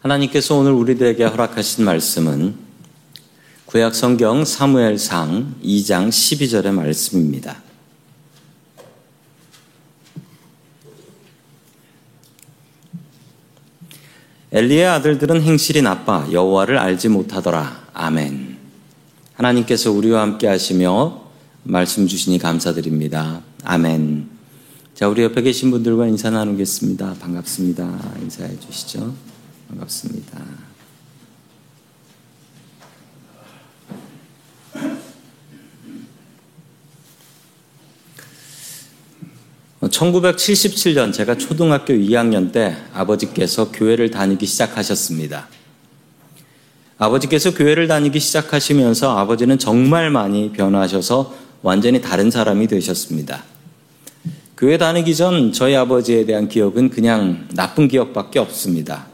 하나님께서 오늘 우리들에게 허락하신 말씀은 구약 성경 사무엘상 2장 12절의 말씀입니다. 엘리의 아들들은 행실이 나빠 여호와를 알지 못하더라. 아멘. 하나님께서 우리와 함께 하시며 말씀 주시니 감사드립니다. 아멘. 자, 우리 옆에 계신 분들과 인사 나누겠습니다. 반갑습니다. 인사해 주시죠. 반갑습니다. 1977년 제가 초등학교 2학년 때 아버지께서 교회를 다니기 시작하셨습니다. 아버지께서 교회를 다니기 시작하시면서 아버지는 정말 많이 변하셔서 완전히 다른 사람이 되셨습니다. 교회 다니기 전 저희 아버지에 대한 기억은 그냥 나쁜 기억밖에 없습니다.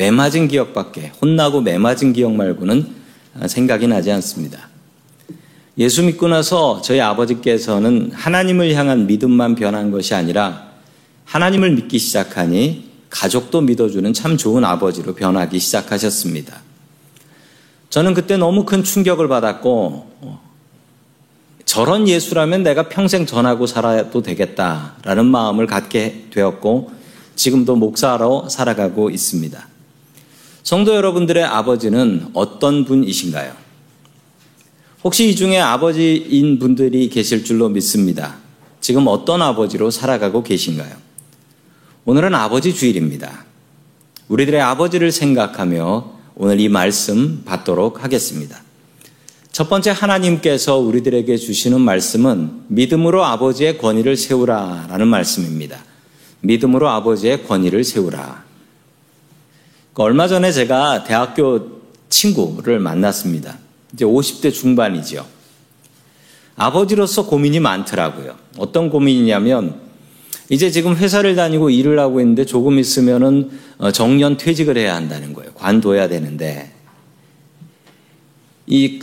매맞은 기억밖에, 혼나고 매맞은 기억 말고는 생각이 나지 않습니다. 예수 믿고 나서 저희 아버지께서는 하나님을 향한 믿음만 변한 것이 아니라 하나님을 믿기 시작하니 가족도 믿어주는 참 좋은 아버지로 변하기 시작하셨습니다. 저는 그때 너무 큰 충격을 받았고, 저런 예수라면 내가 평생 전하고 살아도 되겠다라는 마음을 갖게 되었고, 지금도 목사로 살아가고 있습니다. 성도 여러분들의 아버지는 어떤 분이신가요? 혹시 이 중에 아버지인 분들이 계실 줄로 믿습니다. 지금 어떤 아버지로 살아가고 계신가요? 오늘은 아버지 주일입니다. 우리들의 아버지를 생각하며 오늘 이 말씀 받도록 하겠습니다. 첫 번째 하나님께서 우리들에게 주시는 말씀은 믿음으로 아버지의 권위를 세우라 라는 말씀입니다. 믿음으로 아버지의 권위를 세우라. 얼마 전에 제가 대학교 친구를 만났습니다. 이제 50대 중반이죠. 아버지로서 고민이 많더라고요. 어떤 고민이냐면 이제 지금 회사를 다니고 일을 하고 있는데 조금 있으면은 어, 정년 퇴직을 해야 한다는 거예요. 관둬야 되는데 이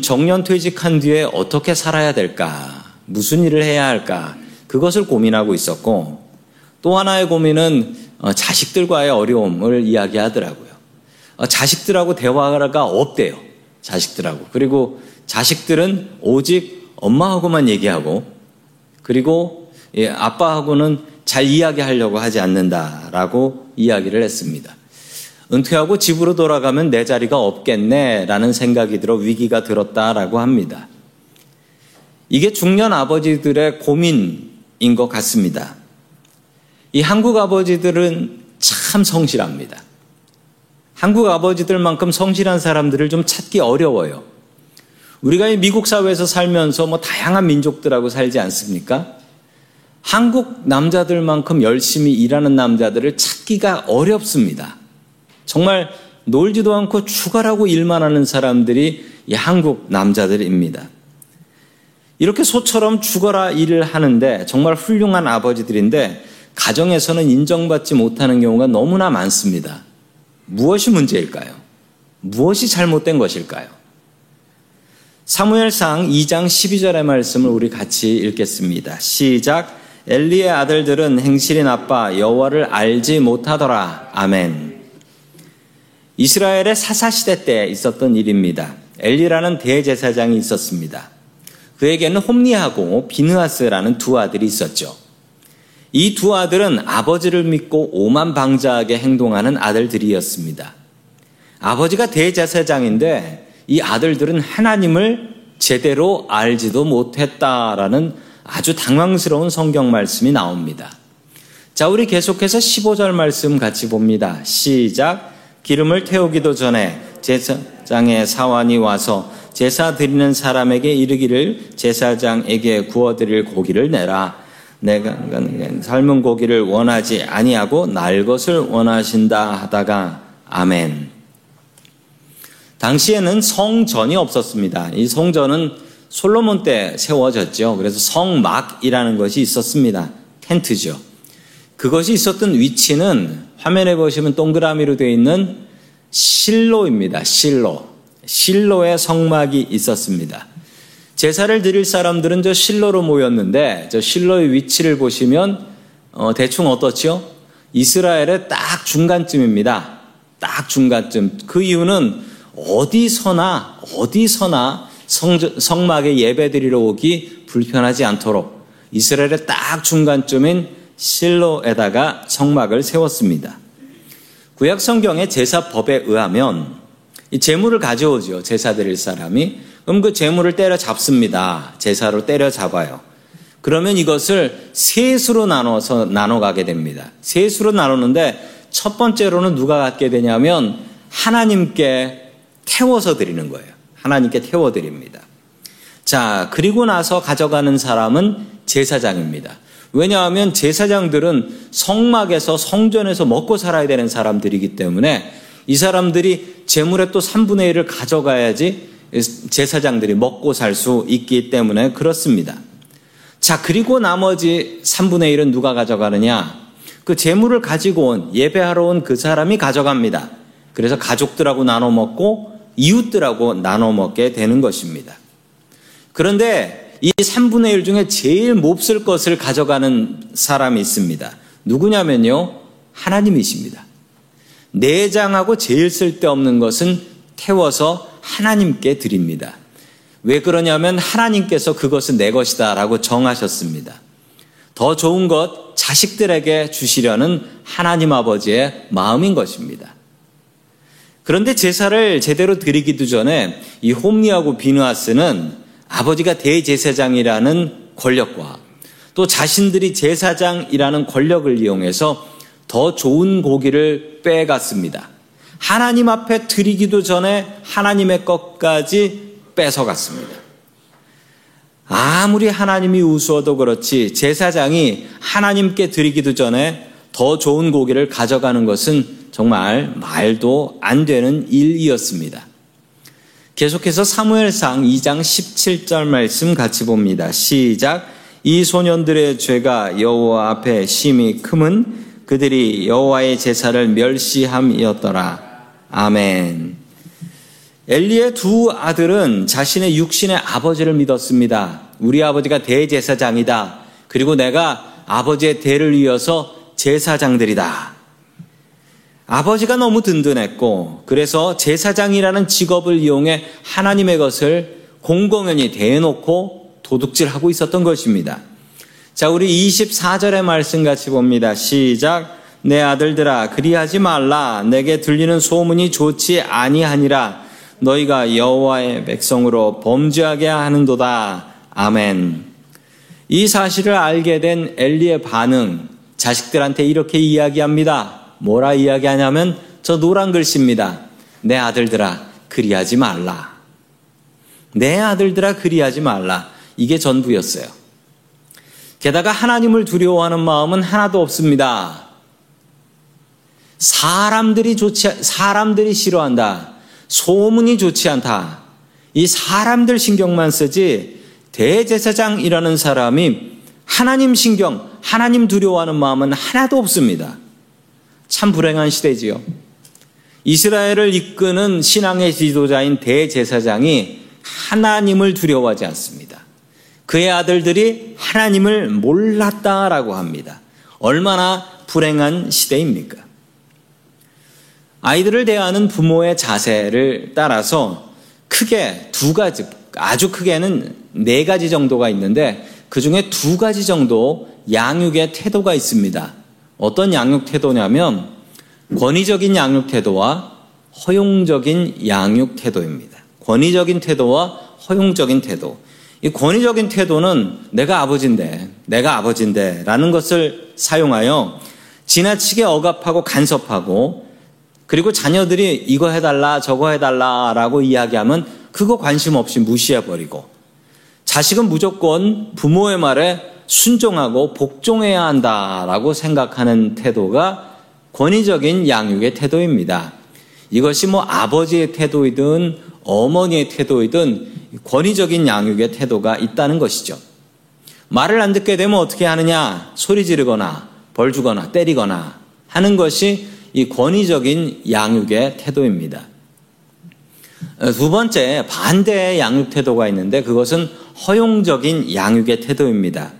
정년 퇴직한 뒤에 어떻게 살아야 될까? 무슨 일을 해야 할까? 그것을 고민하고 있었고 또 하나의 고민은 어, 자식들과의 어려움을 이야기하더라고요. 어, 자식들하고 대화가 없대요. 자식들하고. 그리고 자식들은 오직 엄마하고만 얘기하고 그리고 예, 아빠하고는 잘 이야기하려고 하지 않는다라고 이야기를 했습니다. 은퇴하고 집으로 돌아가면 내 자리가 없겠네라는 생각이 들어 위기가 들었다라고 합니다. 이게 중년 아버지들의 고민인 것 같습니다. 이 한국 아버지들은 참 성실합니다. 한국 아버지들만큼 성실한 사람들을 좀 찾기 어려워요. 우리가 이 미국 사회에서 살면서 뭐 다양한 민족들하고 살지 않습니까? 한국 남자들만큼 열심히 일하는 남자들을 찾기가 어렵습니다. 정말 놀지도 않고 추가라고 일만 하는 사람들이 이 한국 남자들입니다. 이렇게 소처럼 죽어라 일을 하는데 정말 훌륭한 아버지들인데 가정에서는 인정받지 못하는 경우가 너무나 많습니다. 무엇이 문제일까요? 무엇이 잘못된 것일까요? 사무엘상 2장 12절의 말씀을 우리 같이 읽겠습니다. 시작. 엘리의 아들들은 행실이 나빠 여호와를 알지 못하더라. 아멘. 이스라엘의 사사 시대 때 있었던 일입니다. 엘리라는 대제사장이 있었습니다. 그에게는 홈리하고 비느하스라는 두 아들이 있었죠. 이 두 아들은 아버지를 믿고 오만방자하게 행동하는 아들들이었습니다. 아버지가 대제사장인데 이 아들들은 하나님을 제대로 알지도 못했다라는 아주 당황스러운 성경 말씀이 나옵니다. 자, 우리 계속해서 15절 말씀 같이 봅니다. 시작. 기름을 태우기도 전에 제사장의 사환이 와서 제사 드리는 사람에게 이르기를 제사장에게 구워 드릴 고기를 내라. 내가 삶은 고기를 원하지 아니하고 날 것을 원하신다 하다가 아멘. 당시에는 성전이 없었습니다. 이 성전은 솔로몬 때 세워졌죠. 그래서 성막이라는 것이 있었습니다. 텐트죠. 그것이 있었던 위치는 화면에 보시면 동그라미로 되어 있는 실로입니다. 실로. 실로의 성막이 있었습니다. 제사를 드릴 사람들은 저 실로로 모였는데 저 실로의 위치를 보시면 어, 대충 어떻죠? 이스라엘의 딱 중간쯤입니다. 딱 중간쯤. 그 이유는 어디서나, 어디서나 성, 성막에 예배 드리러 오기 불편하지 않도록 이스라엘의 딱 중간쯤인 실로에다가 성막을 세웠습니다. 구약 성경의 제사법에 의하면 이 제물을 가져오죠. 제사 드릴 사람이. 그럼 그 제물을 때려 잡습니다. 제사로 때려 잡아요. 그러면 이것을 셋으로 나눠서 나눠 가게 됩니다. 셋으로 나누는데 첫 번째로는 누가 갖게 되냐면 하나님께 태워서 드리는 거예요. 하나님께 태워 드립니다. 자, 그리고 나서 가져가는 사람은 제사장입니다. 왜냐하면 제사장들은 성막에서 성전에서 먹고 살아야 되는 사람들이기 때문에 이 사람들이 재물의 또 3분의 1을 가져가야지 제사장들이 먹고 살 수 있기 때문에 그렇습니다. 자, 그리고 나머지 3분의 1은 누가 가져가느냐? 그 재물을 가지고 온, 예배하러 온 그 사람이 가져갑니다. 그래서 가족들하고 나눠 먹고 이웃들하고 나눠 먹게 되는 것입니다. 그런데 이 3분의 1 중에 제일 몹쓸 것을 가져가는 사람이 있습니다. 누구냐면요. 하나님이십니다. 내장하고 제일 쓸데없는 것은 태워서 하나님께 드립니다. 왜 그러냐면 하나님께서 그것은 내 것이다 라고 정하셨습니다. 더 좋은 것 자식들에게 주시려는 하나님 아버지의 마음인 것입니다. 그런데 제사를 제대로 드리기도 전에 이 홈리하고 비누아스는 아버지가 대제사장이라는 권력과 또 자신들이 제사장이라는 권력을 이용해서 더 좋은 고기를 빼갔습니다. 하나님 앞에 드리기도 전에 하나님의 것까지 뺏어갔습니다. 아무리 하나님이 우스워도 그렇지 제사장이 하나님께 드리기도 전에 더 좋은 고기를 가져가는 것은 정말 말도 안 되는 일이었습니다. 계속해서 사무엘상 2장 17절 말씀 같이 봅니다. 시작. 이 소년들의 죄가 여호와 앞에 심히 크면 그들이 여호와의 제사를 멸시함이었더라. 아멘. 엘리의 두 아들은 자신의 육신의 아버지를 믿었습니다. 우리 아버지가 대제사장이다. 그리고 내가 아버지의 대를 이어서 제사장들이다. 아버지가 너무 든든했고, 그래서 제사장이라는 직업을 이용해 하나님의 것을 공공연히 대놓고 도둑질하고 있었던 것입니다. 자, 우리 24절의 말씀 같이 봅니다. 시작. 내 아들들아, 그리하지 말라. 내게 들리는 소문이 좋지 아니하니라. 너희가 여호와의 백성으로 범죄하게 하는도다. 아멘. 이 사실을 알게 된 엘리의 반응, 자식들한테 이렇게 이야기합니다. 뭐라 이야기하냐면 저 노란 글씨입니다. 내 아들들아, 그리하지 말라. 내 아들들아, 그리하지 말라. 이게 전부였어요. 게다가 하나님을 두려워하는 마음은 하나도 없습니다. 사람들이 좋지, 사람들이 싫어한다. 소문이 좋지 않다. 이 사람들 신경만 쓰지 대제사장이라는 사람이 하나님 신경, 하나님 두려워하는 마음은 하나도 없습니다. 참 불행한 시대지요. 이스라엘을 이끄는 신앙의 지도자인 대제사장이 하나님을 두려워하지 않습니다. 그의 아들들이 하나님을 몰랐다라고 합니다. 얼마나 불행한 시대입니까? 아이들을 대하는 부모의 자세를 따라서 크게 두 가지, 아주 크게는 네 가지 정도가 있는데 그 중에 두 가지 정도 양육의 태도가 있습니다. 어떤 양육 태도냐면 권위적인 양육 태도와 허용적인 양육 태도입니다. 권위적인 태도와 허용적인 태도. 이 권위적인 태도는 내가 아버지인데, 내가 아버지인데 라는 것을 사용하여 지나치게 억압하고 간섭하고 그리고 자녀들이 이거 해달라, 저거 해달라 라고 이야기하면 그거 관심 없이 무시해버리고 자식은 무조건 부모의 말에 순종하고 복종해야 한다라고 생각하는 태도가 권위적인 양육의 태도입니다. 이것이 뭐 아버지의 태도이든 어머니의 태도이든 권위적인 양육의 태도가 있다는 것이죠. 말을 안 듣게 되면 어떻게 하느냐? 소리 지르거나 벌 주거나 때리거나 하는 것이 이 권위적인 양육의 태도입니다. 두 번째, 반대의 양육 태도가 있는데 그것은 허용적인 양육의 태도입니다.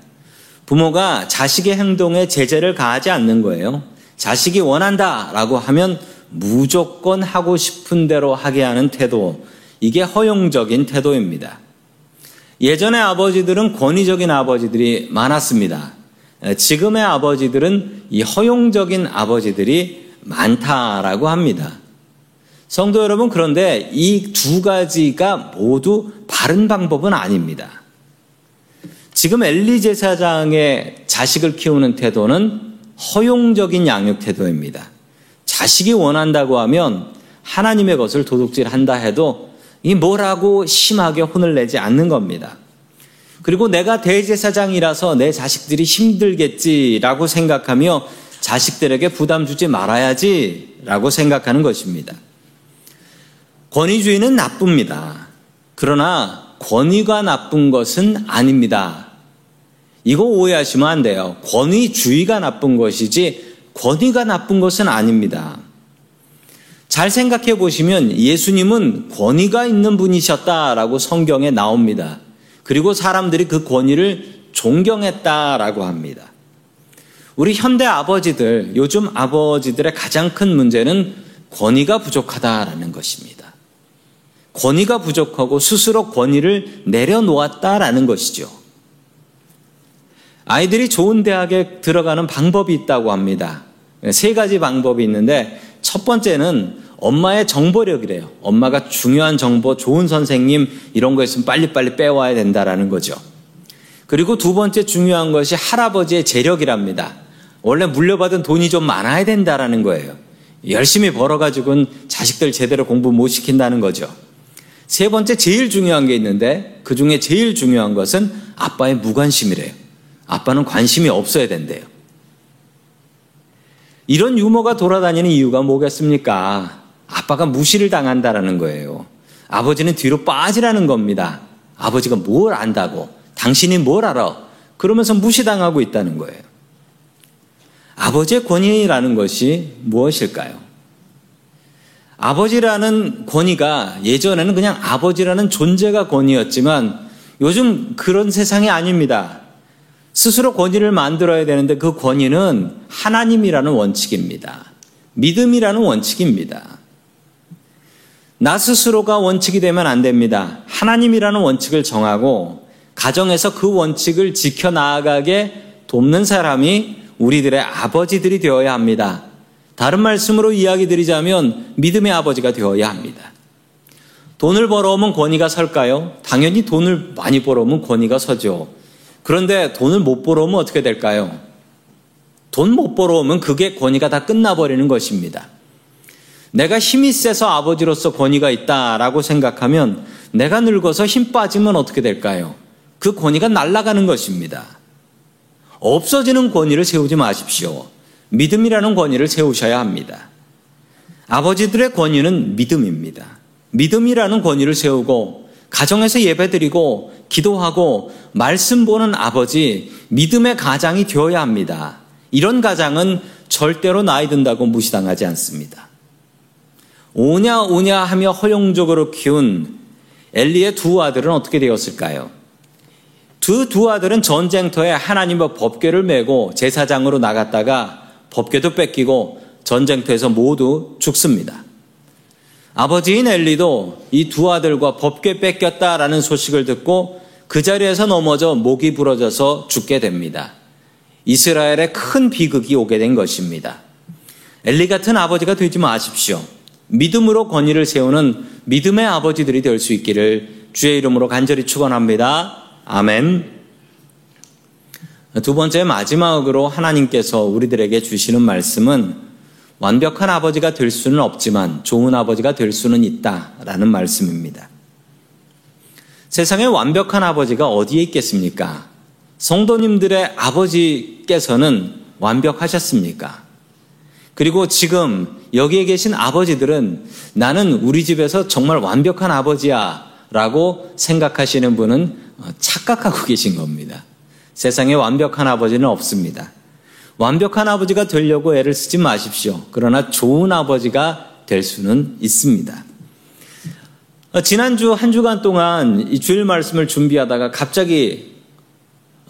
부모가 자식의 행동에 제재를 가하지 않는 거예요. 자식이 원한다라고 하면 무조건 하고 싶은 대로 하게 하는 태도, 이게 허용적인 태도입니다. 예전의 아버지들은 권위적인 아버지들이 많았습니다. 지금의 아버지들은 이 허용적인 아버지들이 많다라고 합니다. 성도 여러분, 그런데 이 두 가지가 모두 바른 방법은 아닙니다. 지금 엘리 제사장의 자식을 키우는 태도는 허용적인 양육 태도입니다. 자식이 원한다고 하면 하나님의 것을 도둑질 한다 해도 이 뭐라고 심하게 혼을 내지 않는 겁니다. 그리고 내가 대제사장이라서 내 자식들이 힘들겠지라고 생각하며 자식들에게 부담 주지 말아야지 라고 생각하는 것입니다. 권위주의는 나쁩니다. 그러나 권위가 나쁜 것은 아닙니다. 이거 오해하시면 안 돼요. 권위주의가 나쁜 것이지 권위가 나쁜 것은 아닙니다. 잘 생각해 보시면 예수님은 권위가 있는 분이셨다라고 성경에 나옵니다. 그리고 사람들이 그 권위를 존경했다라고 합니다. 우리 현대 아버지들, 요즘 아버지들의 가장 큰 문제는 권위가 부족하다라는 것입니다. 권위가 부족하고 스스로 권위를 내려놓았다라는 것이죠. 아이들이 좋은 대학에 들어가는 방법이 있다고 합니다. 세 가지 방법이 있는데 첫 번째는 엄마의 정보력이래요. 엄마가 중요한 정보, 좋은 선생님 이런 거 있으면 빨리빨리 빼와야 된다라는 거죠. 그리고 두 번째 중요한 것이 할아버지의 재력이랍니다. 원래 물려받은 돈이 좀 많아야 된다라는 거예요. 열심히 벌어가지고는 자식들 제대로 공부 못 시킨다는 거죠. 세 번째 제일 중요한 게 있는데 그 중에 제일 중요한 것은 아빠의 무관심이래요. 아빠는 관심이 없어야 된대요. 이런 유머가 돌아다니는 이유가 뭐겠습니까? 아빠가 무시를 당한다라는 거예요. 아버지는 뒤로 빠지라는 겁니다. 아버지가 뭘 안다고? 당신이 뭘 알아? 그러면서 무시당하고 있다는 거예요. 아버지의 권위라는 것이 무엇일까요? 아버지라는 권위가 예전에는 그냥 아버지라는 존재가 권위였지만 요즘 그런 세상이 아닙니다. 스스로 권위를 만들어야 되는데 그 권위는 하나님이라는 원칙입니다. 믿음이라는 원칙입니다. 나 스스로가 원칙이 되면 안 됩니다. 하나님이라는 원칙을 정하고 가정에서 그 원칙을 지켜나가게 돕는 사람이 우리들의 아버지들이 되어야 합니다. 다른 말씀으로 이야기 드리자면 믿음의 아버지가 되어야 합니다. 돈을 벌어오면 권위가 설까요? 당연히 돈을 많이 벌어오면 권위가 서죠. 그런데 돈을 못 벌어오면 어떻게 될까요? 돈 못 벌어오면 그게 권위가 다 끝나버리는 것입니다. 내가 힘이 세서 아버지로서 권위가 있다라고 생각하면 내가 늙어서 힘 빠지면 어떻게 될까요? 그 권위가 날아가는 것입니다. 없어지는 권위를 세우지 마십시오. 믿음이라는 권위를 세우셔야 합니다. 아버지들의 권위는 믿음입니다. 믿음이라는 권위를 세우고 가정에서 예배드리고 기도하고 말씀 보는 아버지, 믿음의 가장이 되어야 합니다. 이런 가장은 절대로 나이 든다고 무시당하지 않습니다. 오냐 오냐 하며 허용적으로 키운 엘리의 두 아들은 어떻게 되었을까요? 두 두 아들은 전쟁터에 하나님의 법궤를 메고 제사장으로 나갔다가 법궤도 뺏기고 전쟁터에서 모두 죽습니다. 아버지인 엘리도 이 두 아들과 법궤 뺏겼다라는 소식을 듣고 그 자리에서 넘어져 목이 부러져서 죽게 됩니다. 이스라엘에 큰 비극이 오게 된 것입니다. 엘리 같은 아버지가 되지 마십시오. 믿음으로 권위를 세우는 믿음의 아버지들이 될 수 있기를 주의 이름으로 간절히 축원합니다. 아멘. 두 번째 마지막으로 하나님께서 우리들에게 주시는 말씀은 완벽한 아버지가 될 수는 없지만 좋은 아버지가 될 수는 있다라는 말씀입니다. 세상에 완벽한 아버지가 어디에 있겠습니까? 성도님들의 아버지께서는 완벽하셨습니까? 그리고 지금 여기에 계신 아버지들은 나는 우리 집에서 정말 완벽한 아버지야 라고 생각하시는 분은 착각하고 계신 겁니다. 세상에 완벽한 아버지는 없습니다. 완벽한 아버지가 되려고 애를 쓰지 마십시오. 그러나 좋은 아버지가 될 수는 있습니다. 어, 지난주 한 주간 동안 이 주일 말씀을 준비하다가 갑자기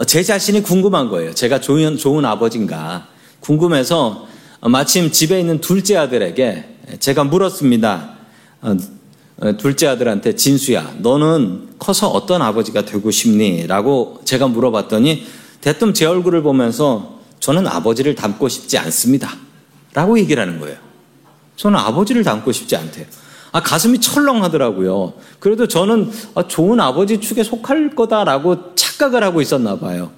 제 자신이 궁금한 거예요. 제가 좋은, 좋은 아버지인가 궁금해서 마침 집에 있는 둘째 아들에게 제가 물었습니다. 어, 어, 둘째 아들한테 진수야, 너는 커서 어떤 아버지가 되고 싶니? 라고 제가 물어봤더니 대뜸 제 얼굴을 보면서 저는 아버지를 닮고 싶지 않습니다. 라고 얘기를 하는 거예요. 저는 아버지를 닮고 싶지 않대요. 아, 가슴이 철렁하더라고요. 그래도 저는 아, 좋은 아버지 축에 속할 거다라고 착각을 하고 있었나 봐요.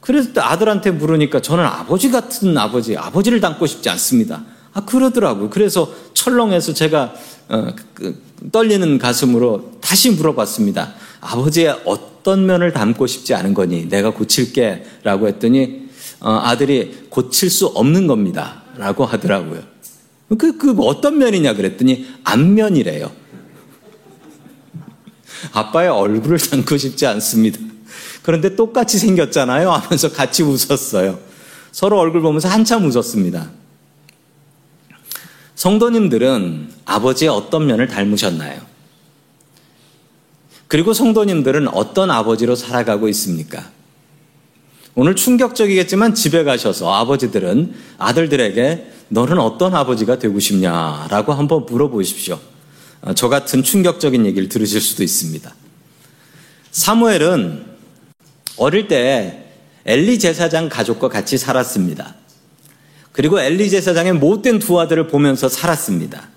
그래서 아들한테 물으니까 저는 아버지 같은 아버지, 아버지를 닮고 싶지 않습니다. 아, 그러더라고요. 그래서 철렁해서 제가 어, 그, 떨리는 가슴으로 다시 물어봤습니다. 아버지의 어떤 면을 닮고 싶지 않은 거니? 내가 고칠게. 라고 했더니 어, 아들이 고칠 수 없는 겁니다. 라고 하더라고요. 그, 그 어떤 면이냐 그랬더니 안면이래요. 아빠의 얼굴을 닮고 싶지 않습니다. 그런데 똑같이 생겼잖아요 하면서 같이 웃었어요. 서로 얼굴 보면서 한참 웃었습니다. 성도님들은 아버지의 어떤 면을 닮으셨나요? 그리고 성도님들은 어떤 아버지로 살아가고 있습니까? 오늘 충격적이겠지만 집에 가셔서 아버지들은 아들들에게 너는 어떤 아버지가 되고 싶냐라고 한번 물어보십시오. 어, 저 같은 충격적인 얘기를 들으실 수도 있습니다. 사무엘은 어릴 때 엘리 제사장 가족과 같이 살았습니다. 그리고 엘리 제사장의 못된 두 아들을 보면서 살았습니다.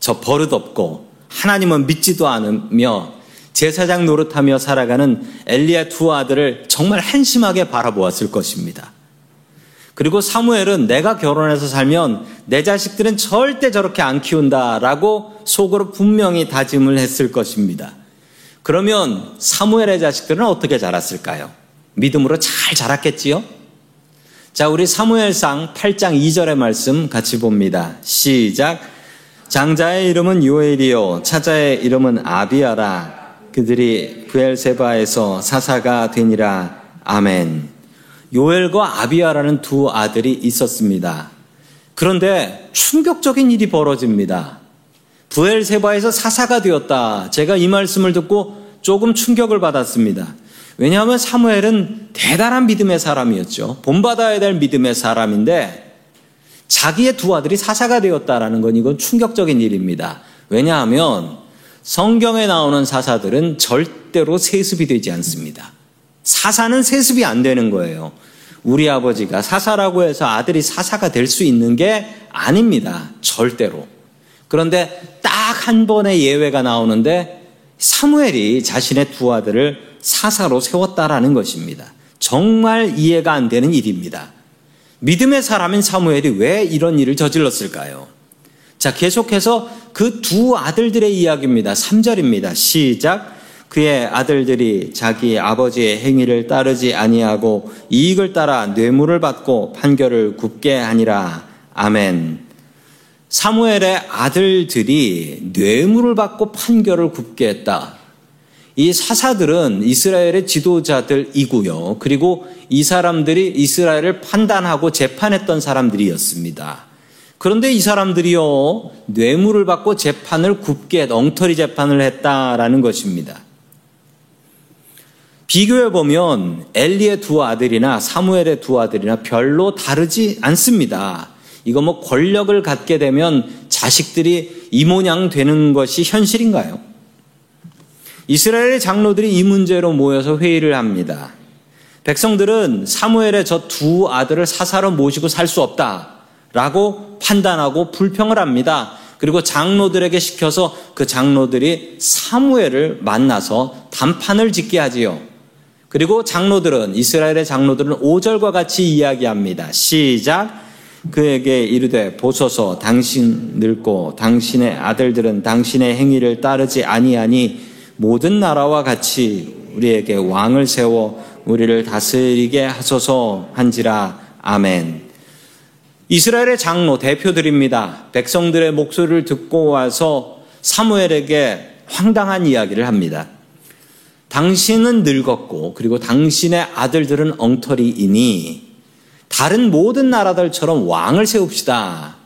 저 버릇없고 하나님은 믿지도 않으며 제사장 노릇하며 살아가는 엘리의 두 아들을 정말 한심하게 바라보았을 것입니다. 그리고 사무엘은 내가 결혼해서 살면 내 자식들은 절대 저렇게 안 키운다라고 속으로 분명히 다짐을 했을 것입니다. 그러면 사무엘의 자식들은 어떻게 자랐을까요? 믿음으로 잘 자랐겠지요? 자, 우리 사무엘상 8장 2절의 말씀 같이 봅니다. 시작. 장자의 이름은 요엘이요. 차자의 이름은 아비아라. 그들이 부엘세바에서 사사가 되니라. 아멘. 요엘과 아비아라는 두 아들이 있었습니다. 그런데 충격적인 일이 벌어집니다. 부엘세바에서 사사가 되었다. 제가 이 말씀을 듣고 조금 충격을 받았습니다. 왜냐하면 사무엘은 대단한 믿음의 사람이었죠. 본받아야 될 믿음의 사람인데 자기의 두 아들이 사사가 되었다라는 건 이건 충격적인 일입니다. 왜냐하면 성경에 나오는 사사들은 절대로 세습이 되지 않습니다. 사사는 세습이 안 되는 거예요. 우리 아버지가 사사라고 해서 아들이 사사가 될 수 있는 게 아닙니다. 절대로. 그런데 딱 한 번의 예외가 나오는데 사무엘이 자신의 두 아들을 사사로 세웠다라는 것입니다. 정말 이해가 안 되는 일입니다. 믿음의 사람인 사무엘이 왜 이런 일을 저질렀을까요? 자, 계속해서 그 두 아들들의 이야기입니다. 3절입니다. 시작. 그의 아들들이 자기 아버지의 행위를 따르지 아니하고 이익을 따라 뇌물을 받고 판결을 굽게 하니라. 아멘. 사무엘의 아들들이 뇌물을 받고 판결을 굽게 했다. 이 사사들은 이스라엘의 지도자들이고요. 그리고 이 사람들이 이스라엘을 판단하고 재판했던 사람들이었습니다. 그런데 이 사람들이요, 뇌물을 받고 재판을 굽게, 엉터리 재판을 했다라는 것입니다. 비교해 보면 엘리의 두 아들이나 사무엘의 두 아들이나 별로 다르지 않습니다. 이거 뭐 권력을 갖게 되면 자식들이 이 모양 되는 것이 현실인가요? 이스라엘의 장로들이 이 문제로 모여서 회의를 합니다. 백성들은 사무엘의 저 두 아들을 사사로 모시고 살 수 없다. 라고 판단하고 불평을 합니다. 그리고 장로들에게 시켜서 그 장로들이 사무엘을 만나서 단판을 짓게 하지요. 그리고 장로들은 이스라엘의 장로들은 5절과 같이 이야기합니다. 시작 그에게 이르되 보소서 당신 늙고 당신의 아들들은 당신의 행위를 따르지 아니하니 모든 나라와 같이 우리에게 왕을 세워 우리를 다스리게 하소서 한지라 아멘. 이스라엘의 장로 대표들입니다. 백성들의 목소리를 듣고 와서 사무엘에게 황당한 이야기를 합니다. 당신은 늙었고 그리고 당신의 아들들은 엉터리이니 다른 모든 나라들처럼 왕을 세웁시다.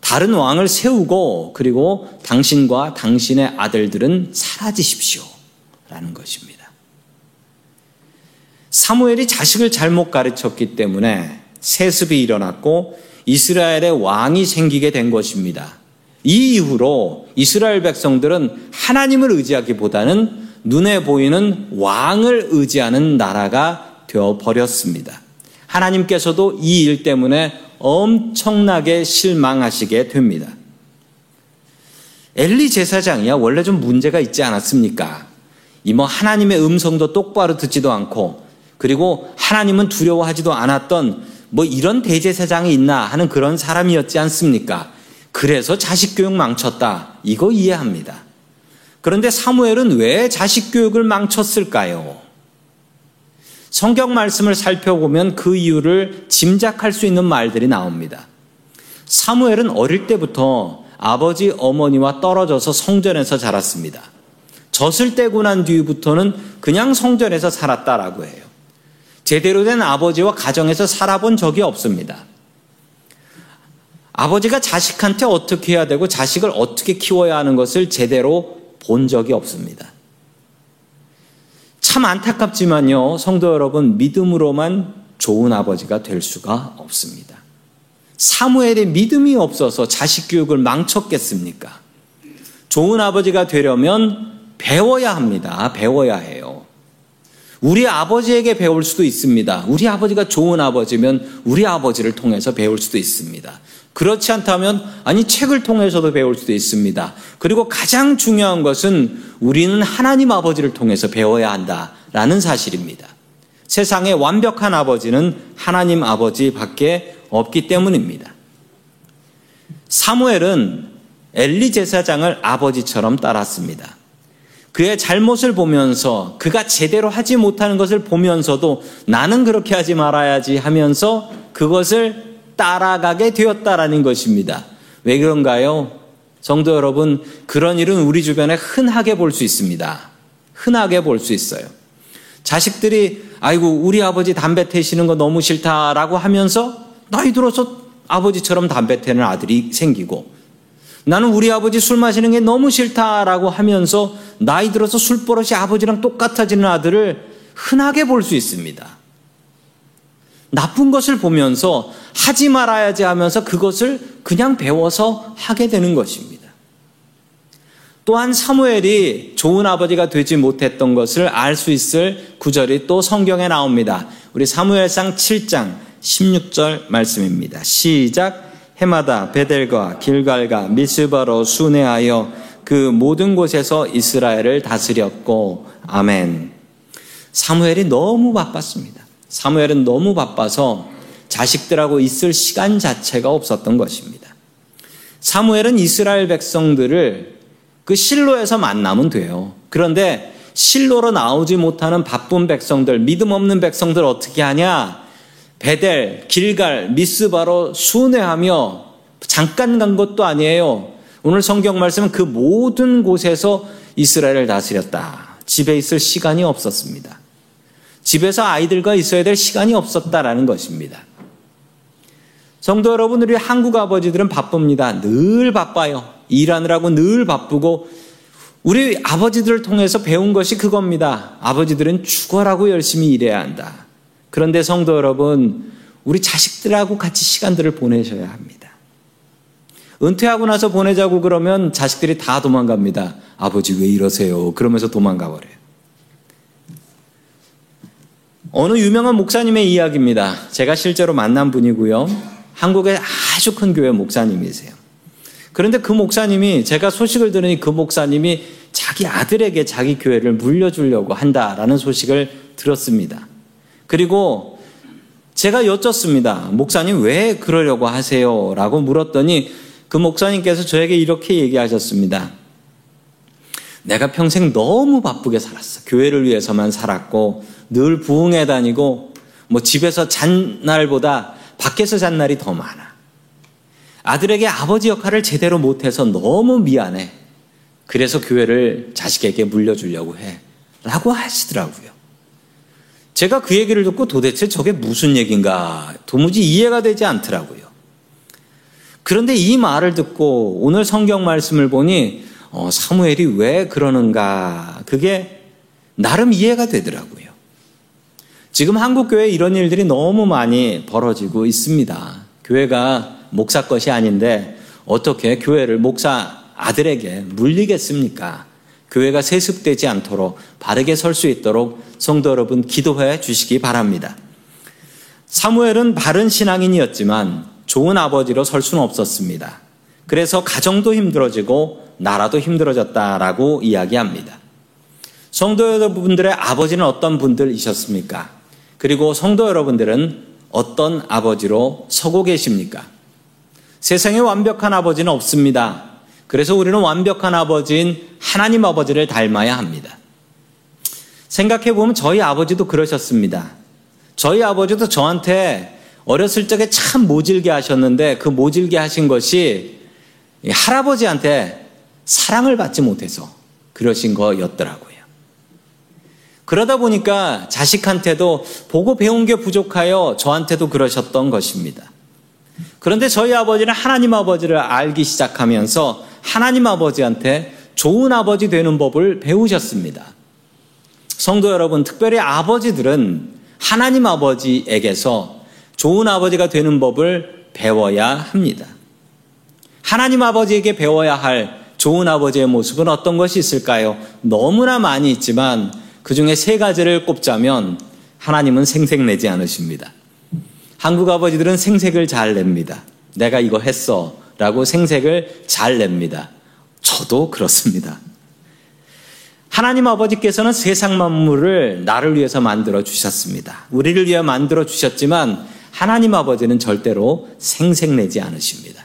다른 왕을 세우고 그리고 당신과 당신의 아들들은 사라지십시오. 라는 것입니다. 사무엘이 자식을 잘못 가르쳤기 때문에 세습이 일어났고 이스라엘의 왕이 생기게 된 것입니다. 이 이후로 이스라엘 백성들은 하나님을 의지하기보다는 눈에 보이는 왕을 의지하는 나라가 되어 버렸습니다. 하나님께서도 이 일 때문에 엄청나게 실망하시게 됩니다. 엘리 제사장이야 원래 좀 문제가 있지 않았습니까? 이뭐 하나님의 음성도 똑바로 듣지도 않고 그리고 하나님은 두려워하지도 않았던 뭐 이런 대제사장이 있나 하는 그런 사람이었지 않습니까? 그래서 자식 교육 망쳤다. 이거 이해합니다. 그런데 사무엘은 왜 자식 교육을 망쳤을까요? 성경 말씀을 살펴보면 그 이유를 짐작할 수 있는 말들이 나옵니다. 사무엘은 어릴 때부터 아버지 어머니와 떨어져서 성전에서 자랐습니다. 젖을 떼고 난 뒤부터는 그냥 성전에서 살았다라고 해요. 제대로 된 아버지와 가정에서 살아본 적이 없습니다. 아버지가 자식한테 어떻게 해야 되고 자식을 어떻게 키워야 하는 것을 제대로 본 적이 없습니다. 참 안타깝지만요, 성도 여러분, 믿음으로만 좋은 아버지가 될 수가 없습니다. 사무엘의 믿음이 없어서 자식 교육을 망쳤겠습니까? 좋은 아버지가 되려면 배워야 합니다. 배워야 해요. 우리 아버지에게 배울 수도 있습니다. 우리 아버지가 좋은 아버지면 우리 아버지를 통해서 배울 수도 있습니다. 그렇지 않다면 아니 책을 통해서도 배울 수도 있습니다. 그리고 가장 중요한 것은 우리는 하나님 아버지를 통해서 배워야 한다라는 사실입니다. 세상에 완벽한 아버지는 하나님 아버지밖에 없기 때문입니다. 사무엘은 엘리 제사장을 아버지처럼 따랐습니다. 그의 잘못을 보면서 그가 제대로 하지 못하는 것을 보면서도 나는 그렇게 하지 말아야지 하면서 그것을 따라가게 되었다라는 것입니다. 왜 그런가요? 성도 여러분, 그런 일은 우리 주변에 흔하게 볼 수 있습니다. 흔하게 볼 수 있어요. 자식들이, 아이고, 우리 아버지 담배 태시는 거 너무 싫다라고 하면서 나이 들어서 아버지처럼 담배 태는 아들이 생기고 나는 우리 아버지 술 마시는 게 너무 싫다라고 하면서 나이 들어서 술버릇이 아버지랑 똑같아지는 아들을 흔하게 볼 수 있습니다. 나쁜 것을 보면서 하지 말아야지 하면서 그것을 그냥 배워서 하게 되는 것입니다. 또한 사무엘이 좋은 아버지가 되지 못했던 것을 알 수 있을 구절이 또 성경에 나옵니다. 우리 사무엘상 7장 16절 말씀입니다. 시작 해마다 베델과 길갈과 미스바로 순회하여 그 모든 곳에서 이스라엘을 다스렸고 아멘. 사무엘이 너무 바빴습니다. 사무엘은 너무 바빠서 자식들하고 있을 시간 자체가 없었던 것입니다. 사무엘은 이스라엘 백성들을 그 실로에서 만나면 돼요. 그런데 실로로 나오지 못하는 바쁜 백성들, 믿음 없는 백성들 어떻게 하냐? 베델, 길갈, 미스바로 순회하며 잠깐 간 것도 아니에요. 오늘 성경 말씀은 그 모든 곳에서 이스라엘을 다스렸다. 집에 있을 시간이 없었습니다. 집에서 아이들과 있어야 될 시간이 없었다라는 것입니다. 성도 여러분, 우리 한국 아버지들은 바쁩니다. 늘 바빠요. 일하느라고 늘 바쁘고, 우리 아버지들을 통해서 배운 것이 그겁니다. 아버지들은 죽어라고 열심히 일해야 한다. 그런데 성도 여러분, 우리 자식들하고 같이 시간들을 보내셔야 합니다. 은퇴하고 나서 보내자고 그러면 자식들이 다 도망갑니다. 아버지 왜 이러세요? 그러면서 도망가 버려요. 어느 유명한 목사님의 이야기입니다. 제가 실제로 만난 분이고요. 한국의 아주 큰 교회 목사님이세요. 그런데 그 목사님이 제가 소식을 들으니 그 목사님이 자기 아들에게 자기 교회를 물려주려고 한다라는 소식을 들었습니다. 그리고 제가 여쭙습니다. 목사님 왜 그러려고 하세요? 라고 물었더니 그 목사님께서 저에게 이렇게 얘기하셨습니다. 내가 평생 너무 바쁘게 살았어. 교회를 위해서만 살았고 늘 부흥해 다니고 뭐 집에서 잔 날보다 밖에서 잔 날이 더 많아. 아들에게 아버지 역할을 제대로 못해서 너무 미안해. 그래서 교회를 자식에게 물려주려고 해. 라고 하시더라고요. 제가 그 얘기를 듣고 도대체 저게 무슨 얘기인가 도무지 이해가 되지 않더라고요. 그런데 이 말을 듣고 오늘 성경 말씀을 보니 어, 사무엘이 왜 그러는가 그게 나름 이해가 되더라고요. 지금 한국 교회에 이런 일들이 너무 많이 벌어지고 있습니다. 교회가 목사 것이 아닌데 어떻게 교회를 목사 아들에게 물리겠습니까? 교회가 세습되지 않도록 바르게 설 수 있도록 성도 여러분 기도해 주시기 바랍니다. 사무엘은 바른 신앙인이었지만 좋은 아버지로 설 수는 없었습니다. 그래서 가정도 힘들어지고 나라도 힘들어졌다라고 이야기합니다. 성도 여러분들의 아버지는 어떤 분들이셨습니까? 그리고 성도 여러분들은 어떤 아버지로 서고 계십니까? 세상에 완벽한 아버지는 없습니다. 그래서 우리는 완벽한 아버지인 하나님 아버지를 닮아야 합니다. 생각해 보면 저희 아버지도 그러셨습니다. 저희 아버지도 저한테 어렸을 적에 참 모질게 하셨는데 그 모질게 하신 것이 할아버지한테 사랑을 받지 못해서 그러신 거였더라고요. 그러다 보니까 자식한테도 보고 배운 게 부족하여 저한테도 그러셨던 것입니다. 그런데 저희 아버지는 하나님 아버지를 알기 시작하면서 하나님 아버지한테 좋은 아버지 되는 법을 배우셨습니다. 성도 여러분, 특별히 아버지들은 하나님 아버지에게서 좋은 아버지가 되는 법을 배워야 합니다. 하나님 아버지에게 배워야 할 좋은 아버지의 모습은 어떤 것이 있을까요? 너무나 많이 있지만 그 중에 세 가지를 꼽자면 하나님은 생색 내지 않으십니다. 한국 아버지들은 생색을 잘 냅니다. 내가 이거 했어. 라고 생색을 잘 냅니다. 저도 그렇습니다. 하나님 아버지께서는 세상 만물을 나를 위해서 만들어 주셨습니다. 우리를 위해 만들어 주셨지만 하나님 아버지는 절대로 생색내지 않으십니다.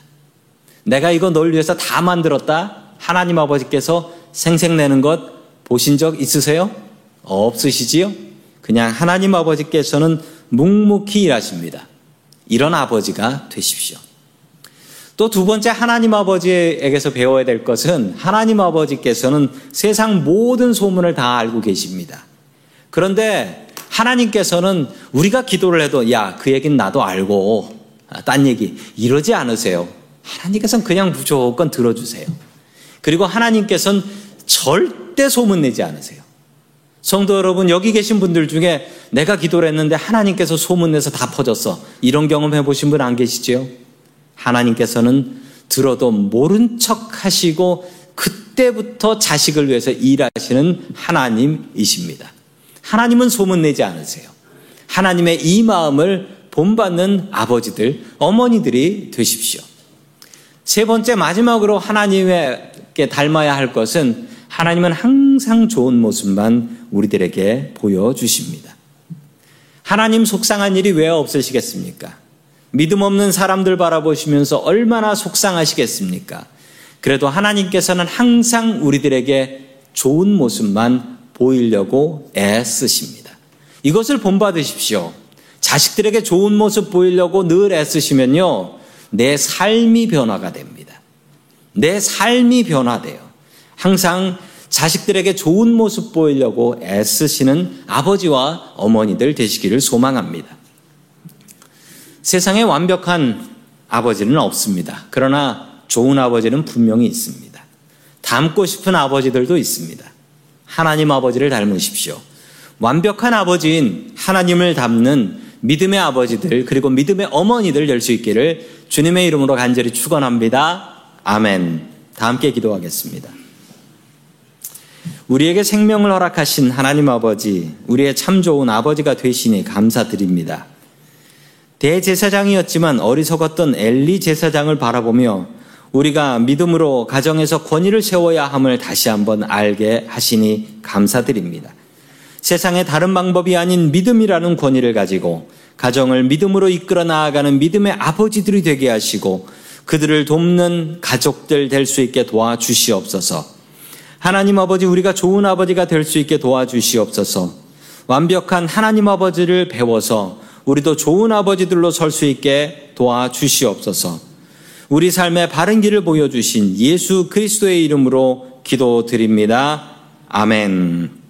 내가 이거 널 위해서 다 만들었다? 하나님 아버지께서 생색내는 것 보신 적 있으세요? 없으시지요? 그냥 하나님 아버지께서는 묵묵히 일하십니다. 이런 아버지가 되십시오. 또 두 번째 하나님 아버지에게서 배워야 될 것은 하나님 아버지께서는 세상 모든 소문을 다 알고 계십니다. 그런데 하나님께서는 우리가 기도를 해도 야, 그 얘기는 나도 알고 아, 딴 얘기 이러지 않으세요. 하나님께서는 그냥 무조건 들어주세요. 그리고 하나님께서는 절대 소문내지 않으세요. 성도 여러분, 여기 계신 분들 중에 내가 기도를 했는데 하나님께서 소문내서 다 퍼졌어. 이런 경험 해보신 분 안 계시지요? 하나님께서는 들어도 모른 척 하시고 그때부터 자식을 위해서 일하시는 하나님이십니다. 하나님은 소문내지 않으세요. 하나님의 이 마음을 본받는 아버지들, 어머니들이 되십시오. 세 번째, 마지막으로 하나님 께 닮아야 할 것은 하나님은 항상 좋은 모습만 우리들에게 보여주십니다. 하나님 속상한 일이 왜 없으시겠습니까? 믿음 없는 사람들 바라보시면서 얼마나 속상하시겠습니까? 그래도 하나님께서는 항상 우리들에게 좋은 모습만 보이려고 애쓰십니다. 이것을 본받으십시오. 자식들에게 좋은 모습 보이려고 늘 애쓰시면요. 내 삶이 변화가 됩니다. 내 삶이 변화돼요. 항상 자식들에게 좋은 모습 보이려고 애쓰시는 아버지와 어머니들 되시기를 소망합니다. 세상에 완벽한 아버지는 없습니다. 그러나 좋은 아버지는 분명히 있습니다. 닮고 싶은 아버지들도 있습니다. 하나님 아버지를 닮으십시오. 완벽한 아버지인 하나님을 닮는 믿음의 아버지들 그리고 믿음의 어머니들 될 수 있기를 주님의 이름으로 간절히 축원합니다. 아멘. 다 함께 기도하겠습니다. 우리에게 생명을 허락하신 하나님 아버지, 우리의 참 좋은 아버지가 되시니 감사드립니다. 대제사장이었지만 어리석었던 엘리 제사장을 바라보며 우리가 믿음으로 가정에서 권위를 세워야 함을 다시 한번 알게 하시니 감사드립니다. 세상에 다른 방법이 아닌 믿음이라는 권위를 가지고 가정을 믿음으로 이끌어 나아가는 믿음의 아버지들이 되게 하시고 그들을 돕는 가족들 될 수 있게 도와주시옵소서. 하나님 아버지 우리가 좋은 아버지가 될 수 있게 도와주시옵소서. 완벽한 하나님 아버지를 배워서 우리도 좋은 아버지들로 설 수 있게 도와주시옵소서. 우리 삶의 바른 길을 보여주신 예수 그리스도의 이름으로 기도드립니다. 아멘.